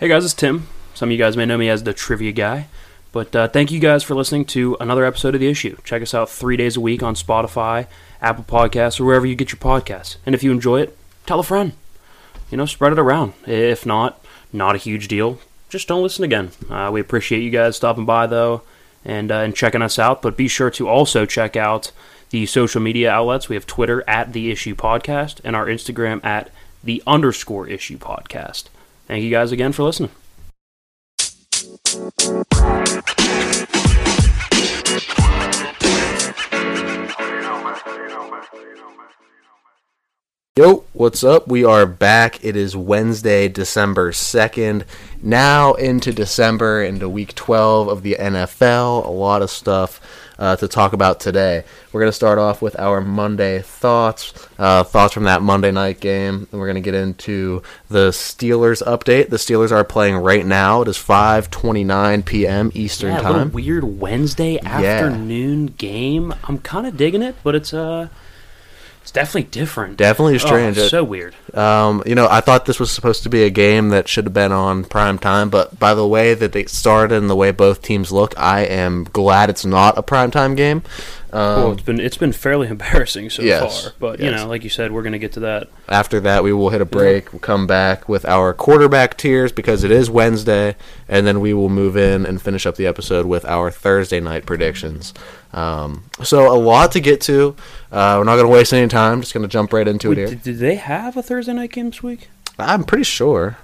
Hey guys, it's Tim. Some of you guys may know me as the Trivia Guy. But uh, thank you guys for listening to another episode of The Issue. Check us out three days a week on Spotify, Apple Podcasts, or wherever you get your podcasts. And if you enjoy it, tell a friend. You know, spread it around. If not, not a huge deal. Just don't listen again. Uh, we appreciate you guys stopping by, though, and, uh, and checking us out. But be sure to also check out the social media outlets. We have Twitter at The Issue Podcast and our Instagram at The underscore Issue Podcast. Thank you guys again for listening. Yo, what's up? We are back. It is Wednesday, December 2nd. Now into December, into week 12 of the NFL. A lot of stuff uh, to talk about today. We're going to start off with our Monday thoughts, uh, thoughts from that Monday night game. And we're going to get into the Steelers update. The Steelers are playing right now. It is 5:29 p.m. Eastern Yeah, time. weird Wednesday afternoon game. I'm kind of digging it, but it's uh, it's definitely different. Definitely Oh, strange. so weird. Um, you know, I thought this was supposed to be a game that should have been on prime time, but by the way that they started and the way both teams look, I am glad it's not a prime time game. Um, Well, it's been it's been fairly embarrassing so Yes, far, but you know, like you said, we're gonna get to that. After that, we will hit a break. We'll come back with our quarterback tiers because it is Wednesday, and then we will move in and finish up the episode with our Thursday night predictions. Um, so a lot to get to. Uh, we're not going to waste any time. Just going to jump right into Wait, it here. did they have a Thursday night game this week? I'm pretty sure.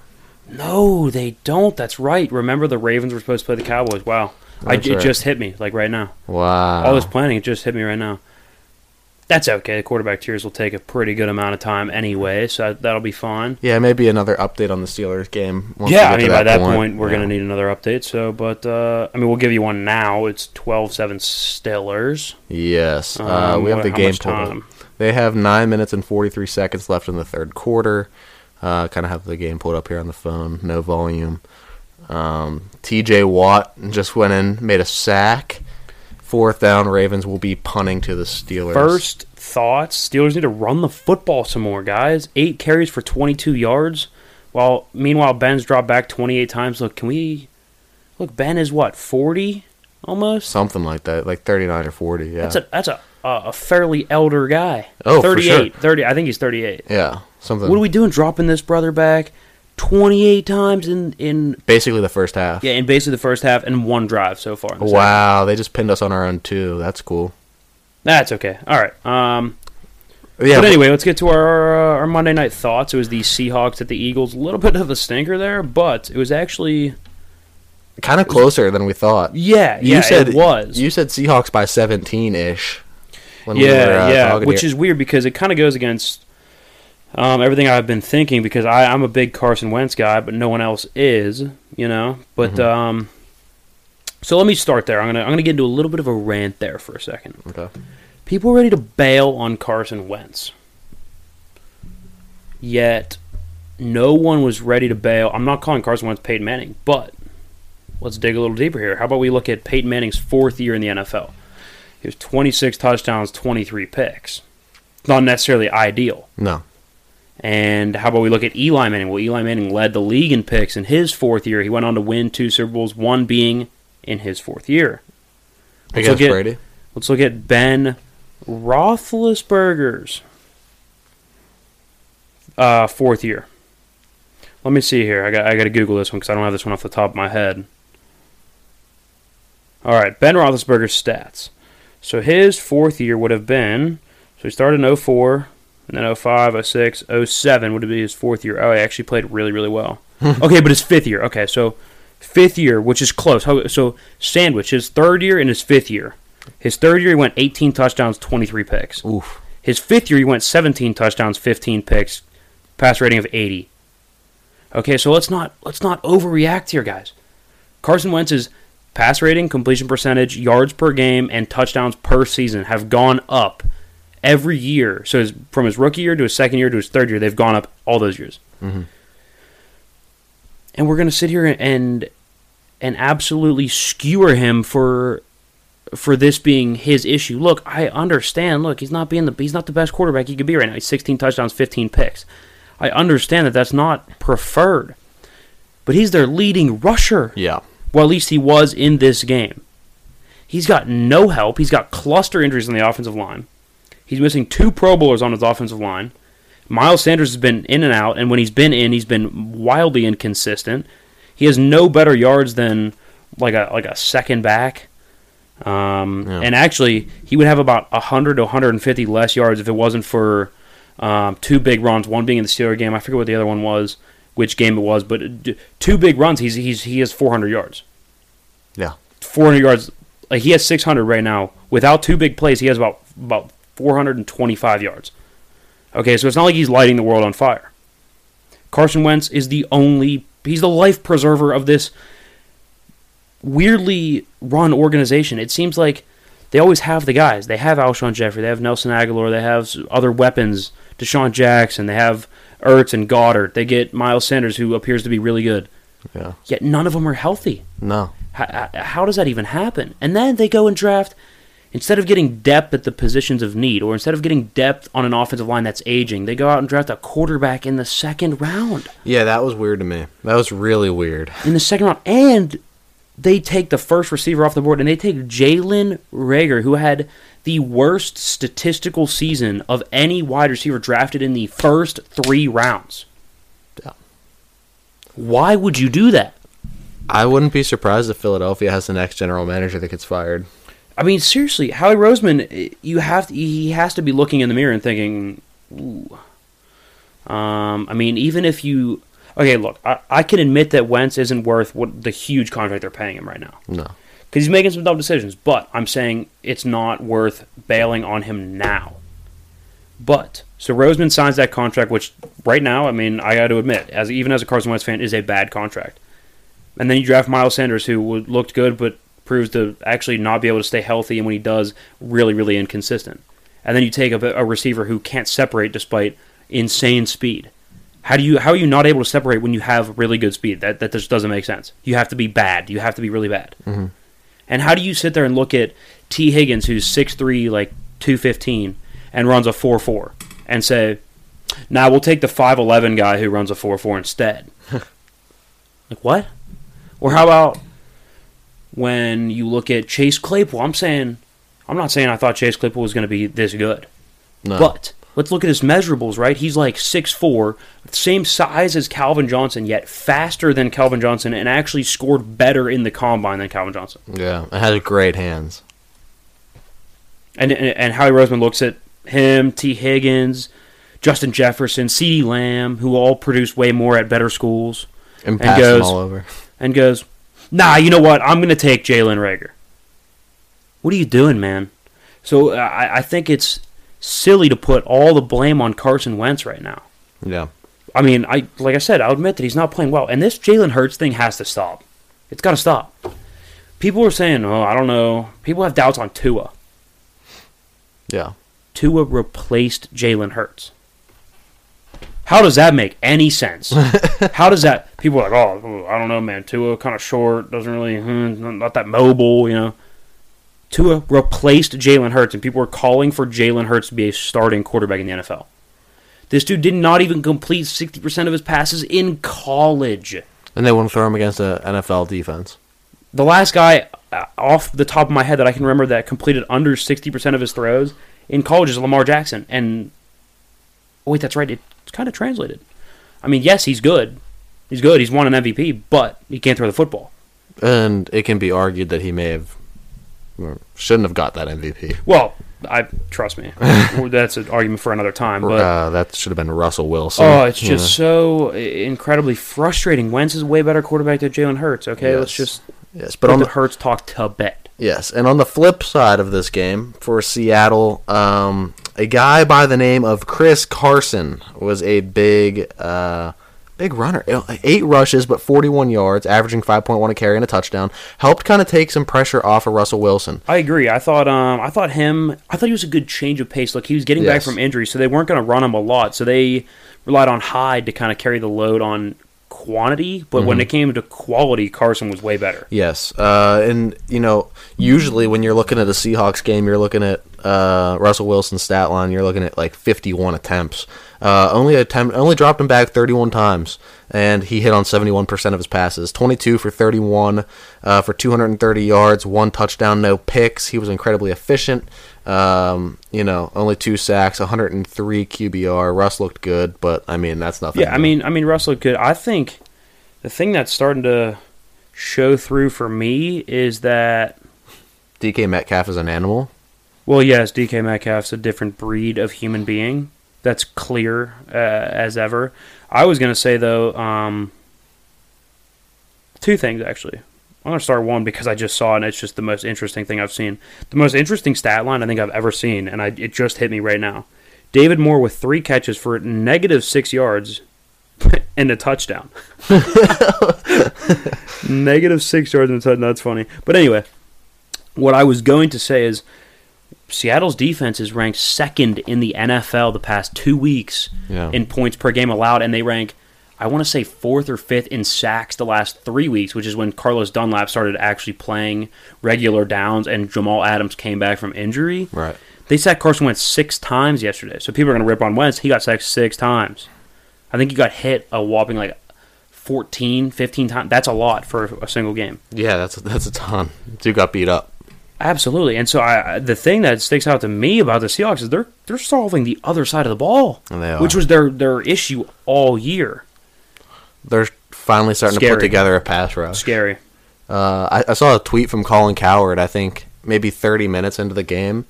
No, they don't. That's right. Remember, the Ravens were supposed to play the Cowboys. Wow, I, it right. just hit me like right now. Wow. All this planning, it just hit me right now. That's okay. The quarterback tiers will take a pretty good amount of time anyway, so that'll be fine. Yeah, maybe another update on the Steelers game. once we yeah, get I mean, by that point, we're Yeah. going to need another update. So, but uh, I mean, we'll give you one now. It's 12-7 Steelers. Yes, uh, Um, we have what- the game pulled time? They have nine minutes and forty three seconds left in the third quarter. Uh, kind of have the game pulled up here on the phone. No volume. Um, T.J. Watt just went in, made a sack. Fourth down, Ravens will be punting to the Steelers. First thoughts: Steelers need to run the football some more, guys. Eight carries for 22 yards. While meanwhile, Ben's dropped back 28 times. Look, can we look? Ben is what 40 almost. something like that, like thirty nine or forty. Yeah, That's a that's a a fairly elder guy. Oh, for 38, sure. 30. I think he's 38. yeah, something. What are we doing? Dropping this brother back 28 times in in Basically, the first half. yeah in basically the first half and one drive so far. the second. Wow, they just pinned us on our own too. That's cool. That's okay. All right. Um. Yeah, but anyway, let's get to our uh, our Monday night thoughts. It was the Seahawks at the Eagles. A little bit of a stinker there, but it was actually kind of closer than we thought. yeah, You yeah, said it was. You said Seahawks by seventeen ish. yeah, yeah, which is weird because it kind of goes against um, everything I've been thinking because I, I'm a big Carson Wentz guy, but no one else is, you know. But Mhm. um, so let me start there. I'm gonna I'm gonna get into a little bit of a rant there for a second. okay. People are ready to bail on Carson Wentz. Yet, no one was ready to bail. I'm not calling Carson Wentz Peyton Manning, but let's dig a little deeper here. How about we look at Peyton Manning's fourth year in the NFL? He was 26 touchdowns, 23 picks. Not necessarily ideal. No. And how about we look at Eli Manning? Well, Eli Manning led the league in picks in his fourth year. He went on to win two Super Bowls, one being in his fourth year. Let's look at- Brady. Let's look at Ben Roethlisberger's uh, fourth year. Let me see here. I got I got to Google this one because I don't have this one off the top of my head. All right, Ben Roethlisberger's stats. So his fourth year would have been. So he started in 04, and then 05, 06, 07 would be his fourth year. Oh, he actually played really, really well. okay, but his fifth year. Okay, so fifth year, which is close. So sandwich his third year and his fifth year. His third year, he went 18 touchdowns, 23 picks. Oof. His fifth year, he went 17 touchdowns, 15 picks, pass rating of 80. Okay, so let's not let's not overreact here, guys. Carson Wentz's pass rating, completion percentage, yards per game, and touchdowns per season have gone up every year. So his, from his rookie year to his second year to his third year, they've gone up all those years. Mhm. And we're going to sit here and and absolutely skewer him for for this being his issue. Look, I understand. Look, he's not being the he's not the best quarterback he could be right now. He's 16 touchdowns, 15 picks. I understand that that's not preferred. but he's their leading rusher. Yeah. Well, at least he was in this game. He's got no help. He's got cluster injuries on the offensive line. He's missing two Pro Bowlers on his offensive line. Miles Sanders has been in and out, and when he's been in, he's been wildly inconsistent. He has no better yards than like a like a second back. Um, Yeah. And actually, he would have about 100 to 150 less yards if it wasn't for um, two big runs. One being in the Steeler game. I forget what the other one was, which game it was, but uh, two big runs. He's he's he has 400 yards. Yeah. 400 yards. Like he has 600 right now. Without two big plays, he has about about 425 yards. Okay, so it's not like he's lighting the world on fire. Carson Wentz is the only he's the life preserver of this weirdly run organization. It seems like they always have the guys. They have Alshon Jeffery, they have Nelson Agholor, they have other weapons, DeSean Jackson, they have Ertz and Goedert. They get Miles Sanders who appears to be really good. Yeah. Yet none of them are healthy. No. How, how does that even happen? And then they go and draft instead of getting depth at the positions of need, or instead of getting depth on an offensive line that's aging, they go out and draft a quarterback in the second round. Yeah, that was weird to me. That was really weird. In the second round, and they take the first receiver off the board, and they take Jalen Reagor, who had the worst statistical season of any wide receiver drafted in the first three rounds. Yeah. Why would you do that? I wouldn't be surprised if Philadelphia has the next general manager that gets fired. I mean, seriously, Howie Roseman, you have to, he has to be looking in the mirror and thinking, ooh. Um, I mean, even if you okay, look, I, I can admit that Wentz isn't worth what the huge contract they're paying him right now No. because he's making some dumb decisions. But I'm saying it's not worth bailing on him now. But so Roseman signs that contract, which right now, I mean, I got to admit, as even as a Carson Wentz fan, is a bad contract. And then you draft Miles Sanders, who looked good, but proves to actually not be able to stay healthy, and when he does, really, really inconsistent. And then you take a, a receiver who can't separate despite insane speed. How do you how are you not able to separate when you have really good speed? That that just doesn't make sense. You have to be bad. You have to be really bad. Mm-hmm. And how do you sit there and look at Tee Higgins, who's 6'3", like two fifteen, and runs a four four, and say, "Now nah, we'll take the five eleven guy who runs a four four instead." like what? Or how about when you look at Chase Claypool? I'm saying, I'm not saying I thought Chase Claypool was going to be this good. No. But let's look at his measurables, right? He's like 6'4", same size as Calvin Johnson, yet faster than Calvin Johnson, and actually scored better in the combine than Calvin Johnson. yeah, it has great hands. And and, and Howie Roseman looks at him, Tee Higgins, Justin Jefferson, CeeDee Lamb, who all produce way more at better schools, And pass goes- them all over. and goes, "Nah, you know what? I'm going to take Jalen Reagor." What are you doing, man? So I, I think it's silly to put all the blame on Carson Wentz right now. Yeah. I mean, I like I said, I'll admit that he's not playing well, and this Jalen Hurts thing has to stop. It's got to stop. People are saying, "Oh, I don't know." People have doubts on Tua. Yeah. Tua replaced Jalen Hurts. How does that make any sense? How does that? People are like, "Oh, I don't know, man. Tua kind of short, doesn't really, hmm, not that mobile," you know. Tua replaced Jalen Hurts, and people were calling for Jalen Hurts to be a starting quarterback in the NFL. This dude did not even complete 60% of his passes in college. And they wouldn't throw him against an NFL defense. The last guy uh, off the top of my head that I can remember that completed under 60% of his throws in college is Lamar Jackson. And oh, wait, that's right. It's kind of translated. I mean, yes, he's good. He's good. He's won an MVP, but he can't throw the football. And it can be argued that he may have shouldn't have got that MVP. Well, I trust me. that's an argument for another time. But uh, that should have been Russell Wilson. oh, it's just so incredibly frustrating. Wentz is a way better quarterback than Jalen Hurts. Okay, let's just yes, but on the Hurts talk to bed. Yes, and on the flip side of this game for Seattle, um, a guy by the name of Chris Carson was a big, uh, big runner. Eight rushes, but 41 yards, averaging 5.1 a carry and a touchdown. Helped kind of take some pressure off of Russell Wilson. I agree. I thought um I thought him I thought he was a good change of pace. Look, he was getting back from injury, so they weren't going to run him a lot. So they relied on Hyde to kind of carry the load on quantity, but Mm-hmm. when it came to quality, Carson was way better. Yes, uh, and you know, usually when you're looking at a Seahawks game, you're looking at uh, Russell Wilson's stat line, you're looking at like 51 attempts. Uh, only attempt, only dropped him back 31 times, and he hit on 71% of his passes. 22 for 31 uh, for 230 yards, one touchdown, no picks. He was incredibly efficient. Um, you know, only two sacks, 103 QBR. Russ looked good, but I mean that's nothing. Yeah, I mean, I mean, Russell could. I think the thing that's starting to show through for me is that, DK Metcalf is an animal. Well, yes, DK Metcalf's a different breed of human being. That's clear uh, as ever. I was gonna say though, um, two things actually. I'm gonna start one because I just saw it and it's just the most interesting thing I've seen. The most interesting stat line I think I've ever seen, and I, it just hit me right now. David Moore with three catches for negative six yards and a touchdown. negative six yards and a touchdown. That's funny. But anyway, what I was going to say is Seattle's defense is ranked second in the NFL the past two weeks Yeah. in points per game allowed, and they rank, I want to say, fourth or fifth in sacks the last three weeks, which is when Carlos Dunlap started actually playing regular downs and Jamal Adams came back from injury. Right. They sacked Carson Wentz six times yesterday. So people are going to rip on Wentz. He got sacked six times. I think he got hit a whopping like 14, 15 times. That's a lot for a single game. Yeah, that's that's a ton. Dude got beat up. Absolutely. And so I, the thing that sticks out to me about the Seahawks is they're they're solving the other side of the ball, they are. which was their their issue all year. They're finally starting to put together a pass rush. Scary. Uh, I, I saw a tweet from Colin Cowherd. I think maybe 30 minutes into the game,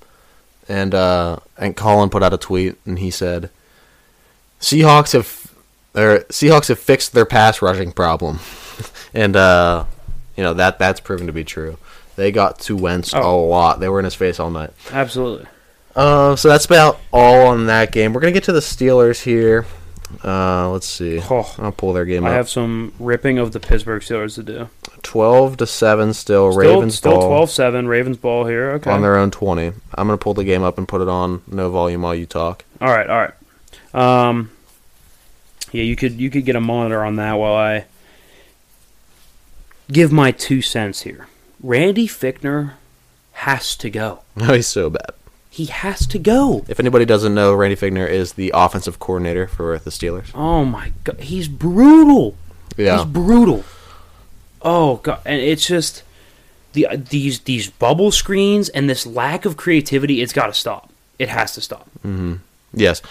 and uh, and Colin put out a tweet, and he said, "Seahawks have or Seahawks have fixed their pass rushing problem," and uh, you know that that's proven to be true. They got to Wentz a Oh. lot. They were in his face all night. Absolutely. Uh, so that's about all on that game. We're gonna get to the Steelers here. Uh, let's see. Oh, I'll pull their game I up. have some ripping of the Pittsburgh Steelers to do. Twelve to seven still. Still, Ravens still ball 12-7, Ravens ball here. Okay. on their own twenty. I'm gonna pull the game up and put it on no volume while you talk. All right, all right. Um, yeah, you could you could get a monitor on that while I give my two cents here. Randy Fichtner has to go. No, he's so bad. He has to go. If anybody doesn't know, Randy Fichtner is the offensive coordinator for the Steelers. Oh my god, he's brutal. Yeah, He's brutal. Oh god, and it's just the these these bubble screens and this lack of creativity. It's got to stop. It has to stop. Mm-hmm. yes,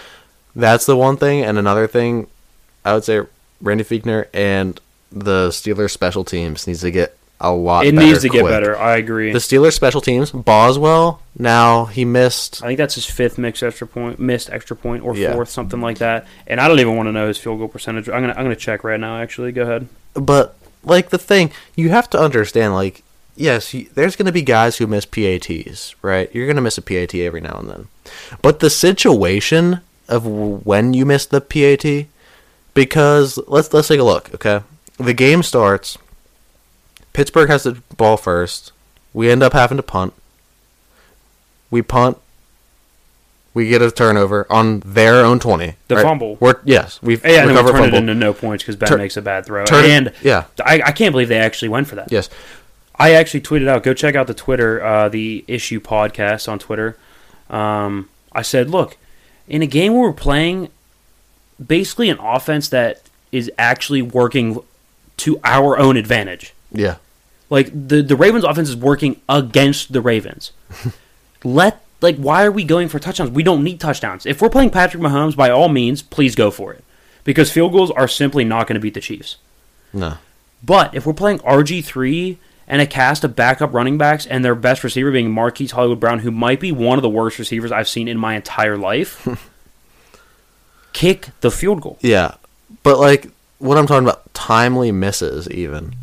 that's the one thing. And another thing, I would say Randy Fichtner and the Steelers special teams needs to get a lot. It needs to get better. I agree. The Steelers special teams, Boswell. Now he missed. I think that's his fifth mixed extra point, missed extra point, or Yeah. fourth, something like that. And I don't even want to know his field goal percentage. I'm gonna I'm gonna check right now. Actually, go ahead. But like the thing, you have to understand. Like, yes, you, there's going to be guys who miss PATs, right? You're going to miss a PAT every now and then. But the situation of when you miss the PAT, because let's let's take a look. Okay, the game starts. Pittsburgh has the ball first. We end up having to punt. We punt. We get a turnover on their own twenty. The right? fumble. We're yes, we Yeah, and we turn it into no points because Ben Turn- makes a bad throw. turn and yeah. I, I can't believe they actually went for that. Yes, I actually tweeted out. Go check out the Twitter, uh, the issue podcast on Twitter. Um, I said, look, in a game where we're playing basically an offense that is actually working to our own advantage. Yeah. Like the the Ravens offense is working against the Ravens. Let like why are we going for touchdowns? We don't need touchdowns. If we're playing Patrick Mahomes, by all means, please go for it. Because field goals are simply not going to beat the Chiefs. No. But if we're playing RG3 and a cast of backup running backs and their best receiver being Marquise Hollywood Brown, who might be one of the worst receivers I've seen in my entire life, kick the field goal. Yeah, but like what I'm talking about, timely misses even.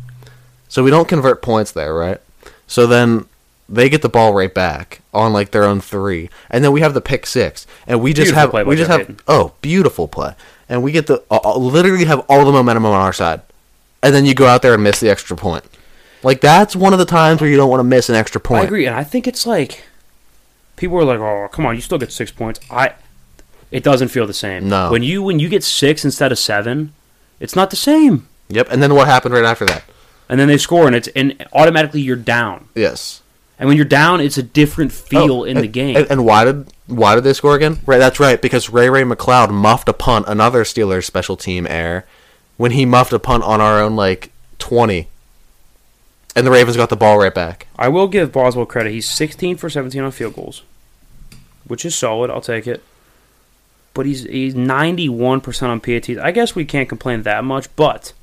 So we don't convert points there, right? So then they get the ball right back on like their own three, and then we have the pick six, and we just Beautiful have we just have Hayden. oh beautiful play, and we get the uh, uh, literally have all the momentum on our side, and then you go out there and miss the extra point. Like that's one of the times where you don't want to miss an extra point. I agree, and I think it's like people are like, "Oh, come on, you still get six points." I, it doesn't feel the same. No. when you when you get six instead of seven, it's not the same. Yep, and then what happened right after that? And then they score, and it's and automatically you're down. Yes, And when you're down, it's a different oh, feel Oh, in and- the game. And, and why did why did they score again? Right, that's right. Because Ray Ray McCloud muffed a punt, another Steelers special team error, when he muffed a punt on our own like twenty, and the Ravens got the ball right back. I will give Boswell credit. He's 16 for 17 on field goals, which is solid. I'll take it. But he's he's 91% on PATs. I guess we can't complain that much, but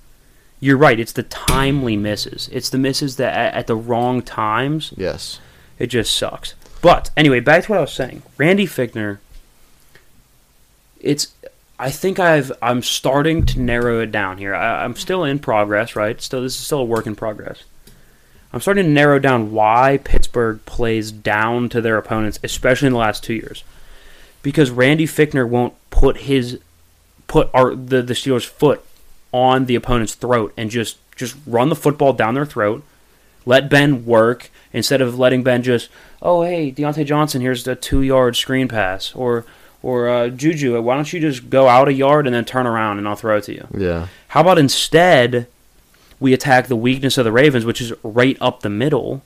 you're right. It's the timely misses. It's the misses that at, at the wrong times. Yes. It just sucks. But anyway, back to what I was saying. Randy Fichtner. It's. I think I've. I'm starting to narrow it down here. I, I'm still in progress, right? Still, this is still a work in progress. I'm starting to narrow down why Pittsburgh plays down to their opponents, especially in the last two years, because Randy Fickner won't put his put our the the Steelers' foot on the opponent's throat and just just run the football down their throat. Let Ben work instead of letting Ben just, oh hey Diontae Johnson, here's the two yard screen pass, or or uh, Juju, why don't you just go out a yard and then turn around and I'll throw it to you. Yeah. How about instead we attack the weakness of the Ravens, which is right up the middle,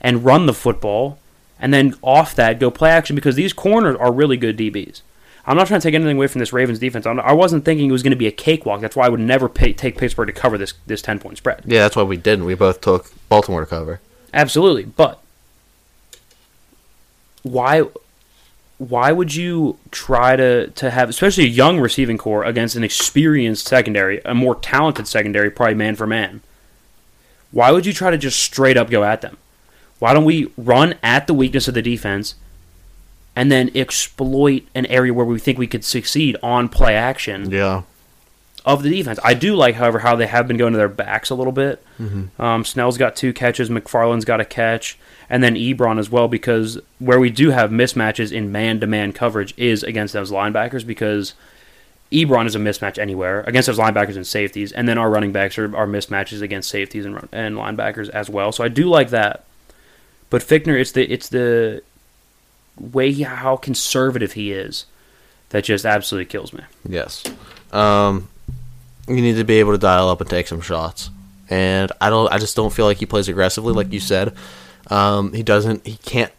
and run the football, and then off that go play action because these corners are really good DBs. I'm not trying to take anything away from this Ravens defense. I'm, I wasn't thinking it was going to be a cakewalk. That's why I would never pay, take Pittsburgh to cover this this 10 point spread. Yeah, that's why we didn't. We both took Baltimore to cover. Absolutely, but why why would you try to, to have especially a young receiving corps against an experienced secondary, a more talented secondary, probably man for man? Why would you try to just straight up go at them? Why don't we run at the weakness of the defense and then exploit an area where we think we could succeed on play action? Yeah. of the defense. I do like, however, how they have been going to their backs a little bit. Um, Snell's got two catches, McFarland's got a catch, and then Ebron as well. Because where we do have mismatches in man-to-man coverage is against those linebackers because Ebron is a mismatch anywhere against those linebackers and safeties, and then our running backs are, are mismatches against safeties and and linebackers as well. So I do like that. But Fichtner, it's the it's the way he, how conservative he is that just absolutely kills me. Yes. Um, you need to be able to dial up and take some shots. And I don't. I just don't feel like he plays aggressively, like you said. Um, he doesn't. He can't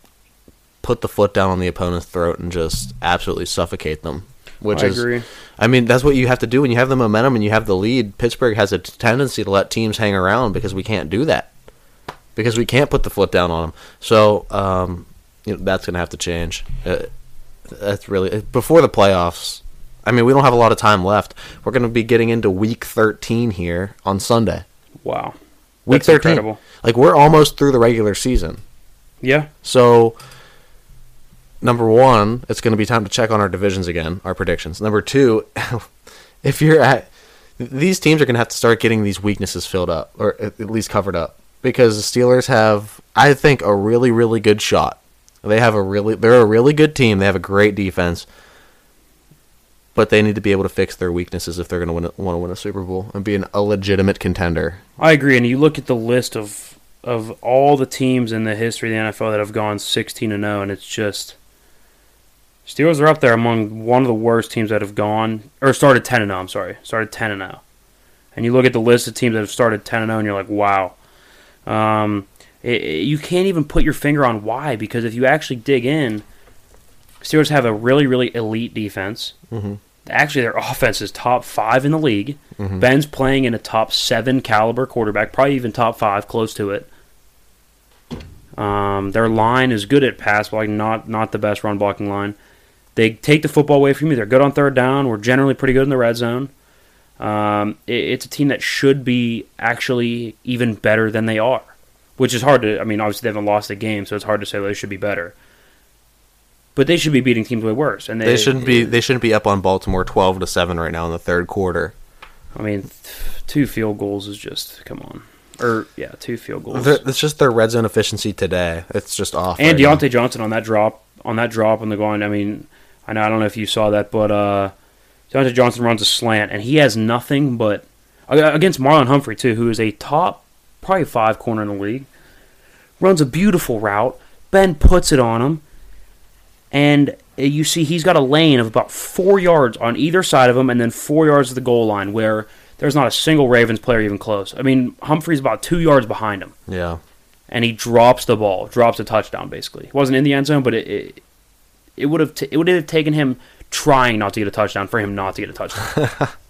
put the foot down on the opponent's throat and just absolutely suffocate them. Which I is, agree. I mean, that's what you have to do when you have the momentum and you have the lead. Pittsburgh has a tendency to let teams hang around because we can't do that. Because we can't put the foot down on them. So um, you know, that's going to have to change. Uh, that's really before the playoffs. I mean, we don't have a lot of time left. We're going to be getting into week 13 here on Sunday. Wow. Week That's 13. incredible. Like we're almost through the regular season. Yeah. So, number one, it's going to be time to check on our divisions again, our predictions. Number two, if you're at these teams are going to have to start getting these weaknesses filled up, or at least covered up, because the Steelers have, I think, a really, really good shot. They have a really, they're a really good team. They have a great defense, but they need to be able to fix their weaknesses if they're going to want to win a Super Bowl and be an, a legitimate contender. I agree. And you look at the list of of all the teams in the history of the NFL that have gone 16 and 0, and it's just Steelers are up there among one of the worst teams that have gone or started 10 and 0. I'm sorry, started 10 and 0. And you look at the list of teams that have started 10 and 0, and you're like, wow. Um, it, you can't even put your finger on why because if you actually dig in, Steelers have a really, really elite defense. Mhm. Actually, their offense is top five in the league. Mhm. Ben's playing in a top seven caliber quarterback, probably even top five, close to it. Um, their line is good at pass blocking, not not the best run blocking line. They take the football away from you. They're good on third down. We're generally pretty good in the red zone. Um, it, it's a team that should be actually even better than they are, which is hard to. I mean, obviously they haven't lost a game, so it's hard to say they should be better. But they should be beating teams way worse, and they, They shouldn't be. They shouldn't be up on Baltimore twelve to seven right now in the third quarter. I mean, two field goals is just come on, or yeah, two field goals. It's just their red zone efficiency today. It's just off. and right now. Diontae Johnson on that drop, on that drop on the line. I mean, I know I don't know if you saw that, but uh, Diontae Johnson runs a slant, and he has nothing but against Marlon Humphrey too, who is a top probably five corner in the league. Runs a beautiful route. Ben puts it on him, and uh, you see he's got a lane of about four yards on either side of him, and then four yards to the goal line where there's not a single Ravens player even close. I mean, Humphrey's about two yards behind him Yeah, and he drops the ball, drops a touchdown. Basically, he wasn't in the end zone, but it it, it would have t- it would have taken him trying not to get a touchdown for him not to get a touchdown.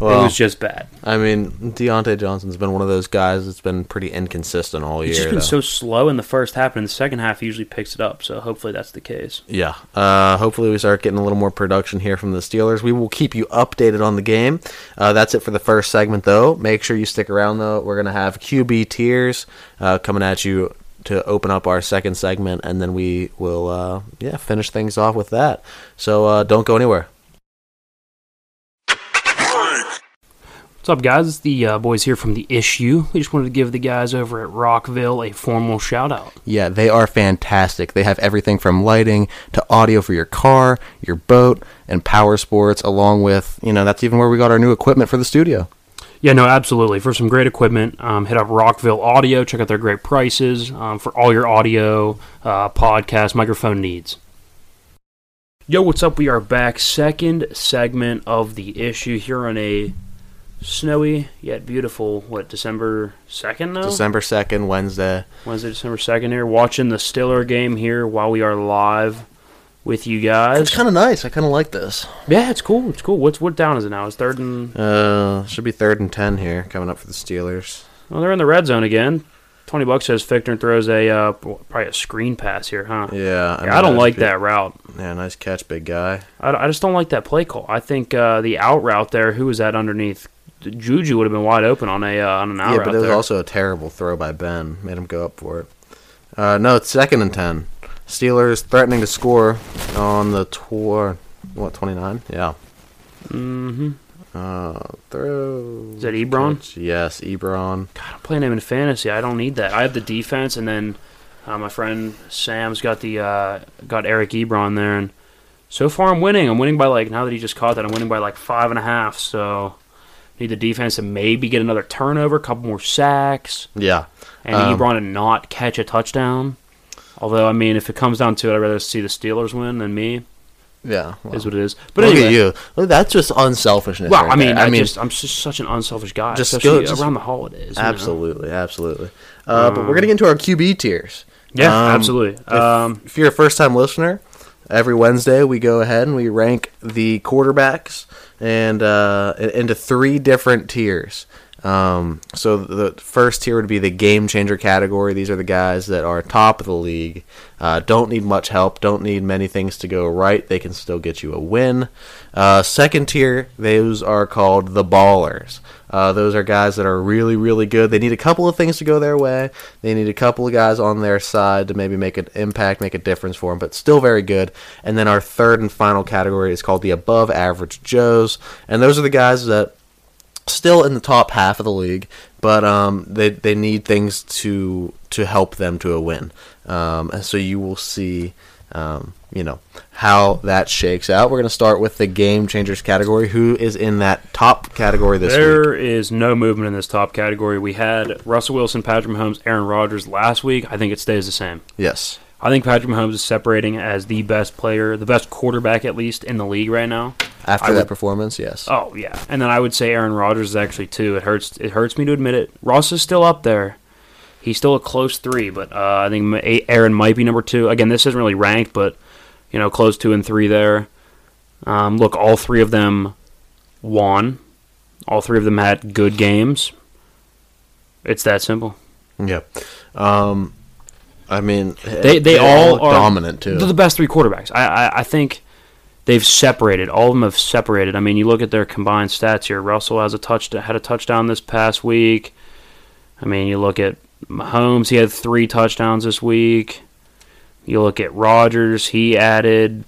Well, it was just bad. I mean, Diontae Johnson's been one of those guys that's been pretty inconsistent all year. He's just been though. so slow in the first half, and in the second half, he usually picks it up. So hopefully that's the case. Yeah. Uh, hopefully, we start getting a little more production here from the Steelers. We will keep you updated on the game. Uh, that's it for the first segment, though. Make sure you stick around, though. We're going to have QB tiers uh, coming at you to open up our second segment, and then we will, uh, yeah, finish things off with that. So uh, don't go anywhere. What's up, guys? It's the uh, boys here from the issue. We just wanted to give the guys over at Rockville a formal shout out. Yeah, they are fantastic. They have everything from lighting to audio for your car, your boat, and power sports, along with, you know, that's even where we got our new equipment for the studio. Yeah, no, absolutely. For some great equipment, um, hit up Rockville Audio. Check out their great prices um, for all your audio, uh, podcast, microphone needs. Yo, what's up? We are back. Second segment of the issue here on a snowy yet beautiful, what, December 2nd now? December 2nd, Wednesday. Wednesday, December 2nd here. Watching the Stiller game here while we are live with you guys. It's kind of nice. I kind of like this. Yeah, it's cool. It's cool. What's what down is it now? It's third and Uh, should be third and 10 here coming up for the Steelers. well, they're in the red zone again. Twenty bucks says Fichtner throws a uh, probably a screen pass here, huh? Yeah. Yeah, I don't nice like big- that route. Yeah, nice catch, big guy. I, I just don't like that play call. I think uh, the out route there. Who was that underneath? Juju would have been wide open on a uh, on an out yeah, but it was there. also a terrible throw by Ben. Made him go up for it. Uh, no, it's second and 10. Steelers threatening to score on the tour. What, 29? Yeah. mm-hmm. Uh, throw. Is that Ebron? Yes, Ebron. God, I'm playing him in fantasy. I don't need that. I have the defense, and then uh, my friend Sam's got the uh, got Eric Ebron there, and so far I'm winning. I'm winning by like now that he just caught that, I'm winning by like five and a half. So need the defense to maybe get another turnover, a couple more sacks, Yeah. and Um, Ebron to not catch a touchdown. Although I mean, if it comes down to it, I'd rather see the Steelers win than me. Yeah. Well, Is what it is. But look anyway, at you. Look, that's just unselfishness. well, right I mean, there. I, just I'm just such an unselfish guy, Just especially go- just- around the holidays. you know? Absolutely, absolutely. Uh, but we're gonna get into our QB tiers. Yeah, Um, absolutely. If, Um, if you're a first time listener, every Wednesday we go ahead and we rank the quarterbacks and uh, into three different tiers. Um, so the first tier would be the game changer category. These are the guys that are top of the league, uh, don't need much help, don't need many things to go right. They can still get you a win. Uh, second tier, those are called the ballers. Uh, those are guys that are really, really good. They need a couple of things to go their way. They need a couple of guys on their side to maybe make an impact, make a difference for them, but still very good. And then our third and final category is called the above average Joes. And those are the guys that still in the top half of the league, but um, they they need things to to help them to a win. Um, and so you will see, um, you know, how that shakes out. We're going to start with the game changers category. Who is in that top category this week? There is no movement in this top category. We had Russell Wilson, Patrick Mahomes, Aaron Rodgers last week. I think it stays the same. Yes. I think Patrick Mahomes is separating as the best player, the best quarterback at least in the league right now. After I that would- performance, yes. Oh yeah, and then I would say Aaron Rodgers is actually two. It hurts. It hurts me to admit it. Ross is still up there. He's still a close three, but uh, I think Aaron might be number two. Again, this isn't really ranked, but you know, close two and three there. Um, look, all three of them won. All three of them had good games. It's that simple. Yeah. Um, I mean, They they all look are dominant too. They're the best three quarterbacks. I, I I think they've separated. All of them have separated. I mean, you look at their combined stats here. Russell has a touch had a touchdown this past week. I mean, you look at Mahomes. He had three touchdowns this week. You look at Rodgers. He added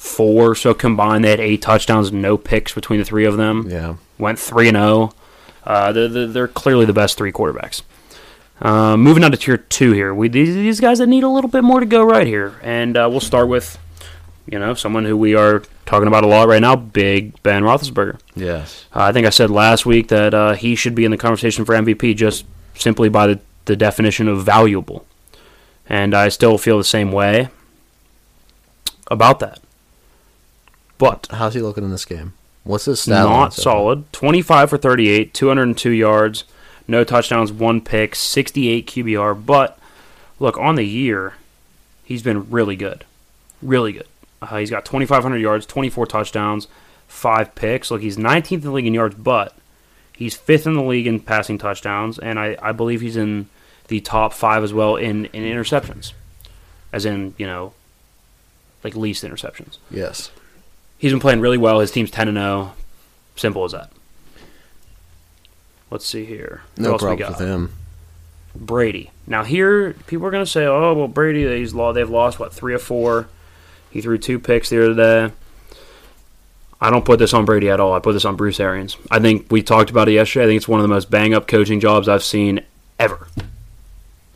four. So combined, they had eight touchdowns, no picks between the three of them yeah. went three and zero. Uh, they're, they're they're clearly the best three quarterbacks. Uh, moving on to tier two here, we these, these guys that need a little bit more to go right here, and uh, we'll start with, you know, someone who we are talking about a lot right now, Big Ben Roethlisberger. Yes. Uh, I think I said last week that uh, he should be in the conversation for MVP just simply by the, the definition of valuable, and I still feel the same way about that. But How's he looking in this game? What's his stat not solid. 25 for 38, 202 yards, no touchdowns, one pick, 68 QBR. But look, on the year, he's been really good, really good. Uh, he's got 2,500 yards, 24 touchdowns, five picks. Look, he's 19th in the league in yards, but he's fifth in the league in passing touchdowns, and I, I believe he's in the top five as well in, in interceptions, as in you know, like least interceptions. Yes. He's been playing really well. His team's 10 and 0. Simple as that. Let's see here. Who No else we got? with him. Brady. Now here, people are going to say, "Oh, well, Brady, he's lo- they've lost what three or four. He threw two picks the other day." I don't put this on Brady at all. I put this on Bruce Arians. I think we talked about it yesterday. I think it's one of the most bang up coaching jobs I've seen ever.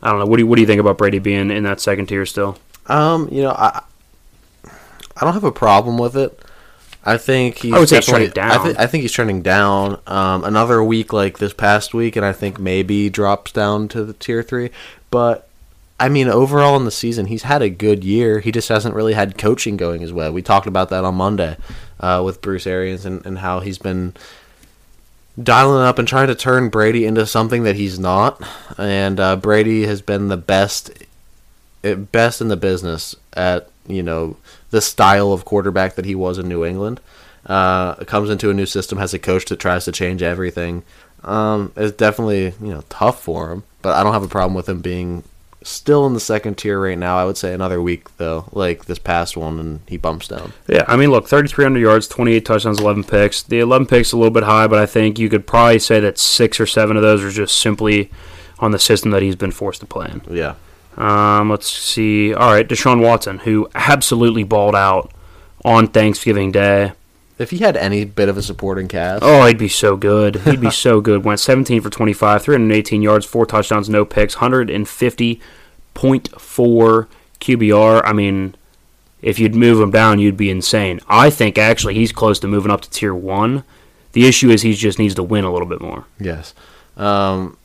I don't know. What do you, what do you think about Brady being in that second tier still? Um, you know, I I don't have a problem with it. I think he's I would say he's definitely- trending I, down. I think he's trending down. Um, another week like this past week, and I think maybe drops down to the tier three. But I mean, overall in the season, he's had a good year. He just hasn't really had coaching going as well. We talked about that on Monday uh, with Bruce Arians and, and how he's been dialing up and trying to turn Brady into something that he's not. And uh, Brady has been the best eh, best in the business at you know the style of quarterback that he was in New England. Uh, comes into a new system, has a coach that tries to change everything. Um, it's definitely you know tough for him, but I don't have a problem with him being still in the second tier right now. I would say another week though, like this past one, and he bumps down. Yeah, I mean, look, 3,300 yards, 28 touchdowns, 11 picks. The 11 picks a little bit high, but I think you could probably say that six or seven of those are just simply on the system that he's been forced to play in. Yeah, Um, let's see. All right, Deshaun Watson, who absolutely balled out on Thanksgiving Day. if he had any bit of a supporting cast, Oh, he'd be so good. He'd be so good. Went 17 for 25, 318 yards, four touchdowns, no picks, 150.4 QBR. I mean, if you'd move him down, you'd be insane. I think actually he's close to moving up to tier one. The issue is he just needs to win a little bit more. Yes. Um,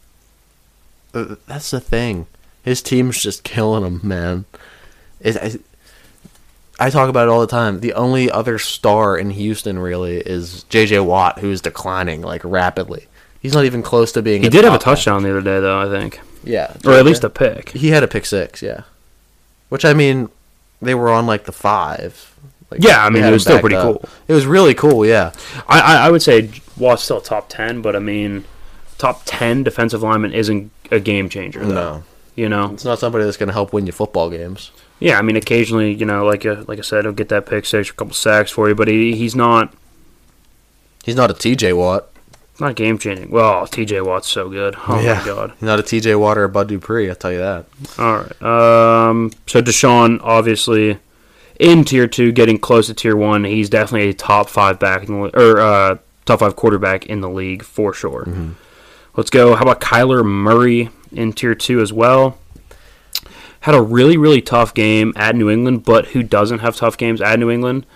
uh, that's the thing. His team's just killing him, man. It, I, I talk about it all the time. The only other star in Houston really is J.J. Watt, who's declining like rapidly. He's not even close to being. He did have a touchdown the other day, though. I think. Yeah, or at least a pick. he had a pick six. Yeah, which I mean, they were on like the five. Like, Yeah, I mean, it was still pretty up. cool. It was really cool. Yeah, I, I, I would say Watt's still top ten, but I mean, top ten defensive lineman isn't a game changer. Though, no, you know. it's not somebody that's going to help win your football games. Yeah, I mean, occasionally, you know, like uh, like I said, he'll get that pick six or a couple sacks for you, but he, he's not He's not a T.J. Watt. not game changing. Well, T.J. Watt's so good. Oh Yeah. my god. He's not a T.J. Watt or a Bud Dupree. I'll tell you that. All right. Um. So Deshaun, obviously, in tier two, getting close to tier one. He's definitely a top five back in the or uh, top five quarterback in the league for sure. Let's go. How about Kyler Murray in tier two as well? Had a really really tough game at New England, but who doesn't have tough games at New England?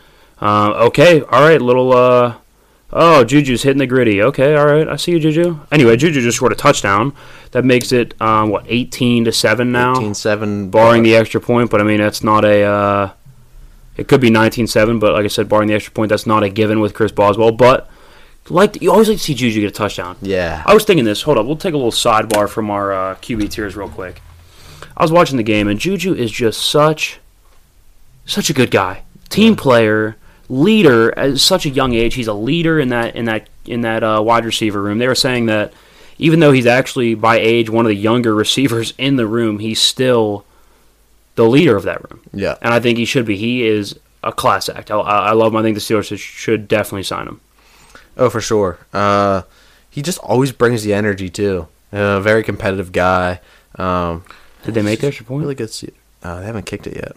Uh, okay, all right, little. Uh, oh, Juju's hitting the griddy. Okay, all right, I see you, Juju. Anyway, Juju just scored a touchdown. That makes it um, what eighteen to seven now, 18-7. barring the extra point. But I mean, that's not a. Uh, it could be 19-7, but like I said, barring the extra point, that's not a given with Chris Boswell. But like you always like to see Juju get a touchdown. Yeah. I was thinking this. Hold up, we'll take a little sidebar from our uh, QB tiers real quick. I was watching the game, and Juju is just such, such a good guy, team player, leader. At such a young age, he's a leader in that in that in that uh, wide receiver room. They were saying that even though he's actually by age one of the younger receivers in the room, he's still the leader of that room, Yeah. and I think he should be. He is a class act. I, I love him. I think the Steelers should- should definitely sign him. Oh, for sure. Uh, he just always brings the energy too. A very competitive guy. Um, Did they make the extra point? really good. Uh, they haven't kicked it yet.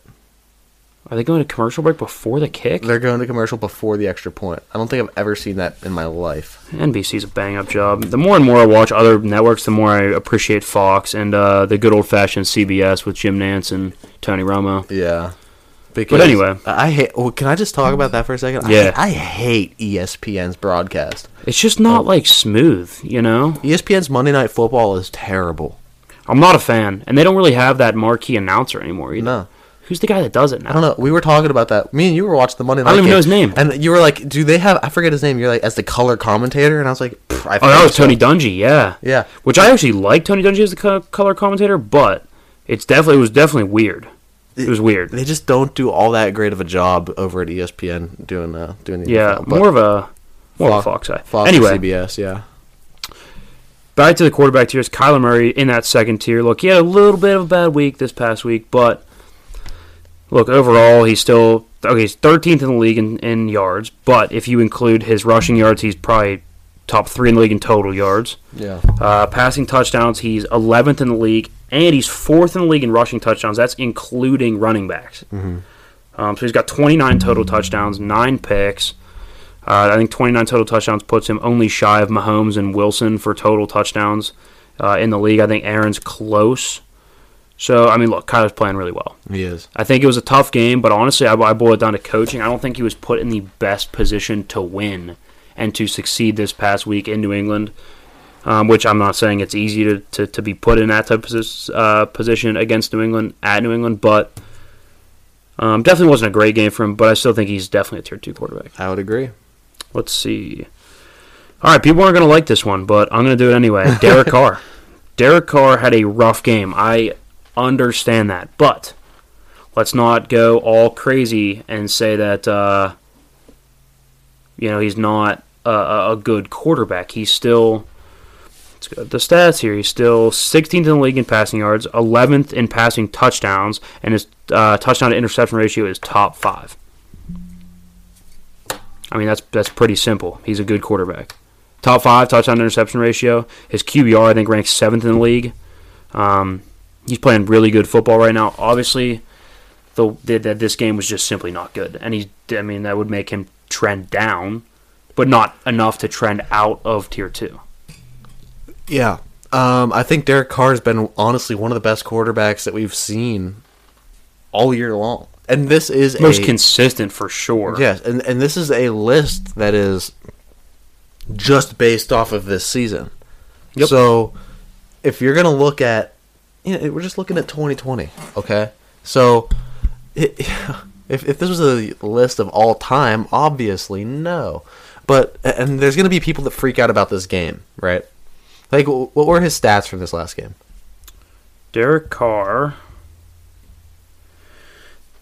Are they going to commercial break before the kick? They're going to commercial before the extra point. I don't think I've ever seen that in my life. NBC's a bang up job. The more and more I watch other networks, the more I appreciate Fox and uh, the good old fashioned CBS with Jim Nantz and Tony Romo. Yeah. Because anyway. I hate. Oh, can I just talk about that for a second? Yeah. I, I hate ESPN's broadcast. It's just not oh. like smooth, you know? ESPN's Monday Night Football is terrible. I'm not a fan. And they don't really have that marquee announcer anymore either. No. Who's the guy that does it now? I don't know. We were talking about that. Me and you were watching the Monday night. don't even game, know his name. And you were like, "Do they have?" I forget his name. You're like, as the color commentator, and I was like, "I Oh, that was so." Tony Dungy. Yeah. Yeah, Which I actually like Tony Dungy as the color commentator, but it's definitely it was definitely weird. It was weird. they just don't do all that great of a job over at ESPN doing uh doing the Yeah, NFL, more of a more of a Fox- Fox eye. Fox anyway, CBS. Yeah, back to the quarterback tiers. Kyler Murray in that second tier. Look, he had a little bit of a bad week this past week, but look overall, he's still okay. He's 13th in the league in, in yards, but if you include his rushing yards, he's probably top three in the league in total yards. yeah. Uh, passing touchdowns, he's 11th in the league, and he's fourth in the league in rushing touchdowns. That's including running backs. Um, so he's got 29 total touchdowns, nine picks. Uh, I think 29 total touchdowns puts him only shy of Mahomes and Wilson for total touchdowns uh, in the league. I think Aaron's close. So I mean, look, Kyler's playing really well. He is. I think it was a tough game, but honestly, I, I boil it down to coaching. I don't think he was put in the best position to win and to succeed this past week in New England. Um, which I'm not saying it's easy to, to, to be put in that type of uh, position against New England at New England, but um, definitely wasn't a great game for him. But I still think he's definitely a tier two quarterback. I would agree. Let's see. All right, people aren't going to like this one, but I'm going to do it anyway. Derek Carr. Derek Carr had a rough game. I understand that, but let's not go all crazy and say that uh, you know he's not a, a good quarterback. He's still let's go the stats here. He's still 16th in the league in passing yards, 11th in passing touchdowns, and his uh, touchdown to interception ratio is top five. I mean, that's that's pretty simple. He's a good quarterback. Top five touchdown to interception ratio. His QBR, I think, ranks seventh in the league. Um, he's playing really good football right now. Obviously, the, this game was just simply not good, and he's. I mean, that would make him trend down, but not enough to trend out of tier two. Yeah. Um, I think Derek Carr has been honestly one of the best quarterbacks that we've seen all year long. And this is Most a consistent for sure. yes, and and this is a list that is just based off of this season. Yep. So if you're gonna look at, you know, we're just looking at 2020. Okay, so it, if if this was a list of all time, obviously no. But and there's gonna be people that freak out about this game, right? Like, what were his stats from this last game? Derek Carr,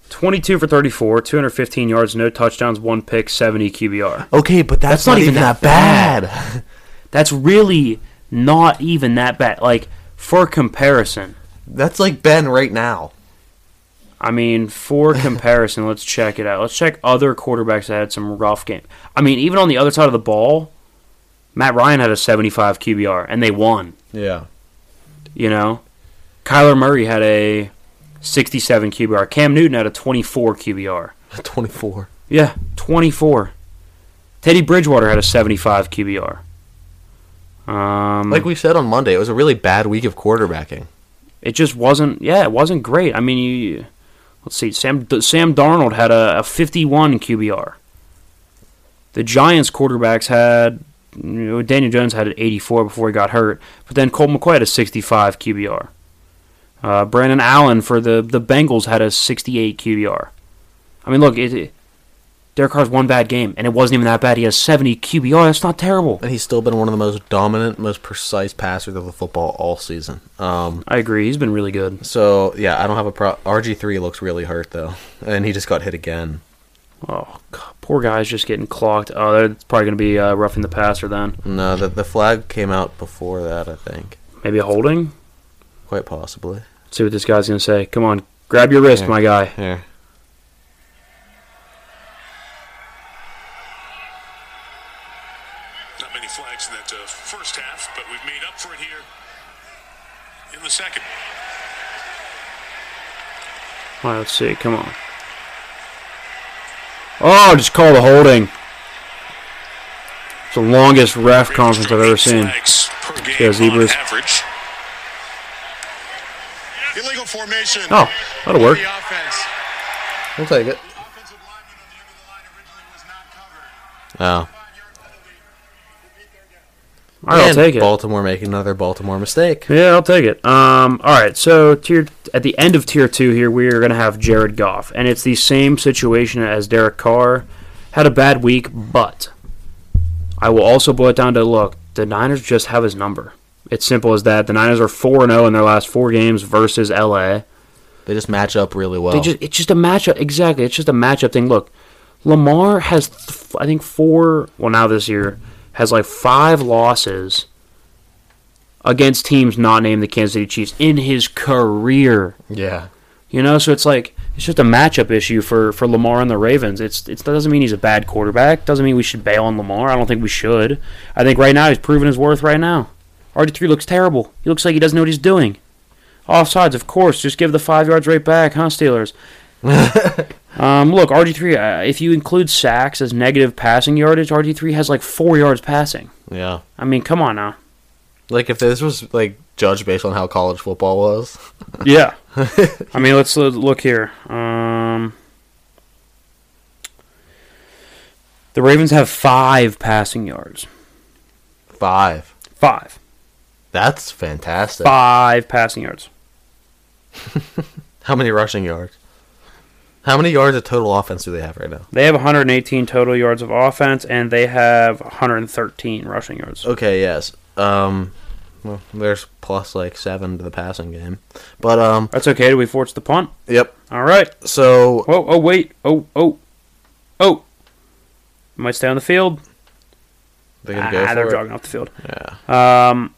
22 for 34, 215 yards, no touchdowns, one pick, 70 QBR. Okay, but that's, That's not even that bad. That's really not even that bad. Like, for comparison, that's like Ben right now. I mean, for comparison, let's check it out. Let's check other quarterbacks that had some rough game. I mean, even on the other side of the ball, Matt Ryan had a 75 QBR, and they won. Yeah. You know, Kyler Murray had a 67 QBR. Cam Newton had a 24 QBR. 24. Yeah, 24. Teddy Bridgewater had a 75 QBR. Um, Like we said on Monday, it was a really bad week of quarterbacking. it just wasn't. Yeah, it wasn't great. I mean, you let's see. Sam Sam Darnold had a, a 51 QBR. The Giants quarterbacks had you know, Daniel Jones had an 84 before he got hurt, but then Colt McCoy had a 65 QBR. Uh, Brandon Allen for the the Bengals had a 68 QBR. I mean, look, it, Derek Carr's one bad game, and it wasn't even that bad. He has 70 QBR. That's not terrible. And he's still been one of the most dominant, most precise passers of the football all season. Um, I agree. He's been really good. so yeah, I don't have a pro. RG three looks really hurt though, and he just got hit again. Oh, God, poor guy's just getting clocked. Oh, that's probably going to be uh, roughing the passer then. No, the the flag came out before that. I think Maybe a holding. quite possibly. Let's see what this guy's going to say. Come on, grab your wrist, Yeah. my guy. Here, Not many flags in that uh, first half, but we've made up for it here in the second. All right, let's see. Come on. Oh, just call the holding. It's the longest ref conference I've ever seen. Flags per game Yeah, zebras. average. Illegal formation. Oh, that'll work. The offense. we'll take it. The offensive lineman on the end of the line originally was not covered. Oh, Five-yard penalty. Repeat their All right, I'll take it. Baltimore making another Baltimore mistake. Yeah, I'll take it. Um, all right, so tier at the end of tier two here, we are going to have Jared Goff, and it's the same situation as Derek Carr. Had a bad week, but I will also boil it down to look. The Niners just have his number. It's simple as that. The Niners are four and zero in their last four games versus LA. They just match up really well. They just it's just a matchup. Exactly, it's just a matchup thing. Look, Lamar has th- I think four. Well, now this year has like five losses against teams not named the Kansas City Chiefs in his career. yeah. You know, so it's like it's just a matchup issue for, for Lamar and the Ravens. It's it's that doesn't mean he's a bad quarterback. Doesn't mean we should bail on Lamar. I don't think we should. I think right now he's proven his worth. Right now, RG three looks terrible. He looks like he doesn't know what he's doing. Offsides, of course. Just give the five yards right back, huh, Steelers? um, look, RG three. Uh, if you include sacks as negative passing yardage, RG three has like four yards passing. Yeah. I mean, come on now. Like if this was like judged based on how college football was. Yeah. I mean, let's look here. Um, the Ravens have five passing yards. Five. Five. That's fantastic. Five passing yards. How many rushing yards? How many yards of total offense do they have right now? They have 118 total yards of offense, and they have 113 rushing yards. Okay, yes. Um well, there's plus like seven to the passing game. But um That's okay. Do we force the punt? yep. All right. So Oh, oh, wait. Oh, oh, oh. Might stay on the field. they're gonna Ah, go for they're it. jogging off the field. Yeah. Um,